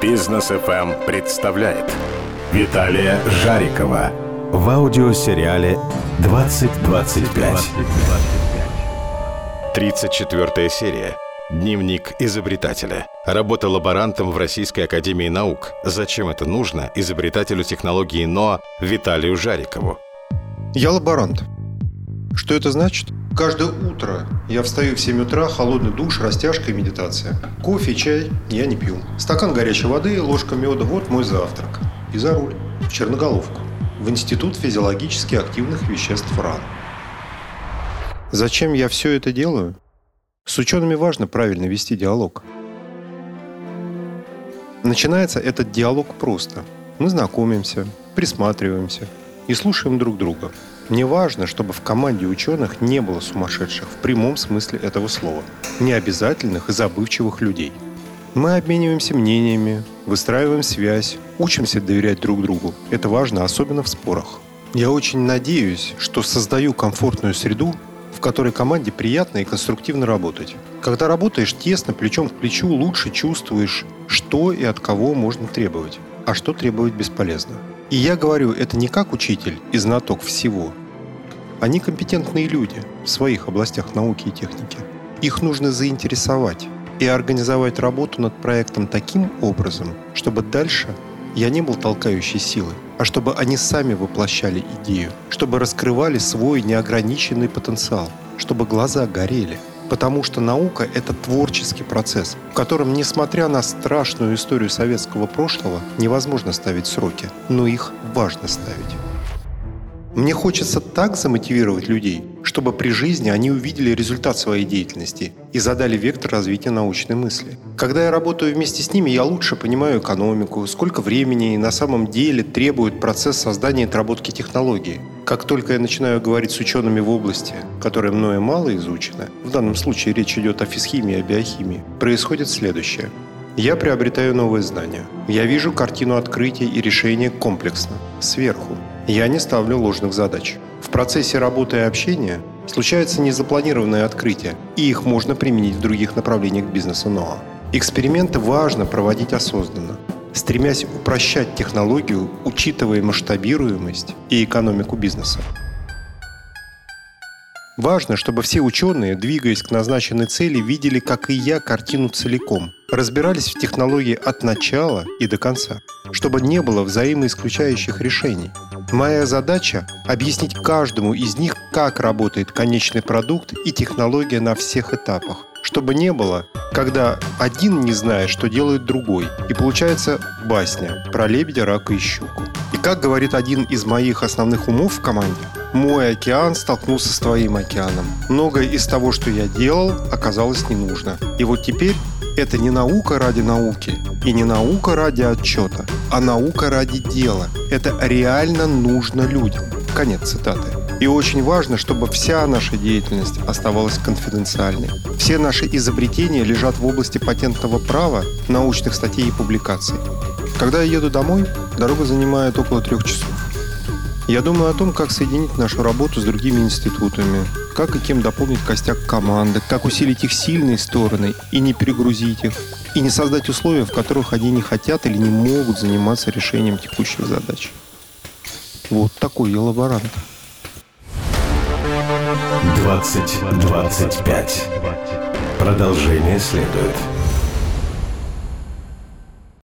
Бизнес FM представляет Виталия Жарикова в аудиосериале 2025. 34 серия. Дневник изобретателя. Работа лаборантом в Российской Академии Наук. Зачем это нужно изобретателю технологии НОА Виталию Жарикову? Я лаборант. Что это значит? Каждое утро я встаю в 7 утра, холодный душ, растяжка и медитация. Кофе, чай я не пью. Стакан горячей воды, ложка меда – вот мой завтрак. И за руль. В Черноголовку. В Институт физиологически активных веществ РАН. Зачем я все это делаю? С учеными важно правильно вести диалог. Начинается этот диалог просто. Мы знакомимся, присматриваемся и слушаем друг друга – мне важно, чтобы в команде ученых не было сумасшедших в прямом смысле этого слова, необязательных и забывчивых людей. Мы обмениваемся мнениями, выстраиваем связь, учимся доверять друг другу. Это важно, особенно в спорах. Я очень надеюсь, что создаю комфортную среду, в которой команде приятно и конструктивно работать. Когда работаешь тесно, плечом к плечу, лучше чувствуешь, что и от кого можно требовать, а что требовать бесполезно. И я говорю это не как учитель и знаток всего. Они компетентные люди в своих областях науки и техники. Их нужно заинтересовать и организовать работу над проектом таким образом, чтобы дальше я не был толкающей силой, а чтобы они сами воплощали идею, чтобы раскрывали свой неограниченный потенциал, чтобы глаза горели – потому что наука — это творческий процесс, в котором, несмотря на страшную историю советского прошлого, невозможно ставить сроки, но их важно ставить. Мне хочется так замотивировать людей, чтобы при жизни они увидели результат своей деятельности и задали вектор развития научной мысли. Когда я работаю вместе с ними, я лучше понимаю экономику, сколько времени на самом деле требует процесс создания и отработки технологии. Как только я начинаю говорить с учеными в области, которая мною мало изучена, в данном случае речь идет о физхимии, о биохимии, происходит следующее. Я приобретаю новые знания. Я вижу картину открытия и решения комплексно, сверху, я не ставлю ложных задач. В процессе работы и общения случаются незапланированные открытия, и их можно применить в других направлениях бизнеса НОА. Эксперименты важно проводить осознанно, стремясь упрощать технологию, учитывая масштабируемость и экономику бизнеса. Важно, чтобы все ученые, двигаясь к назначенной цели, видели, как и я, картину целиком, разбирались в технологии от начала и до конца, чтобы не было взаимоисключающих решений. Моя задача – объяснить каждому из них, как работает конечный продукт и технология на всех этапах, чтобы не было, когда один не знает, что делает другой, и получается басня про лебедя, рака и щуку. И как говорит один из моих основных умов в команде, мой океан столкнулся с твоим океаном. Многое из того, что я делал, оказалось не нужно. И вот теперь это не наука ради науки и не наука ради отчета, а наука ради дела. Это реально нужно людям. Конец цитаты. И очень важно, чтобы вся наша деятельность оставалась конфиденциальной. Все наши изобретения лежат в области патентного права, научных статей и публикаций. Когда я еду домой, дорога занимает около трех часов. Я думаю о том, как соединить нашу работу с другими институтами, как и кем дополнить костяк команды, как усилить их сильные стороны и не перегрузить их, и не создать условия, в которых они не хотят или не могут заниматься решением текущих задач. Вот такой я лаборант. 2025. Продолжение следует.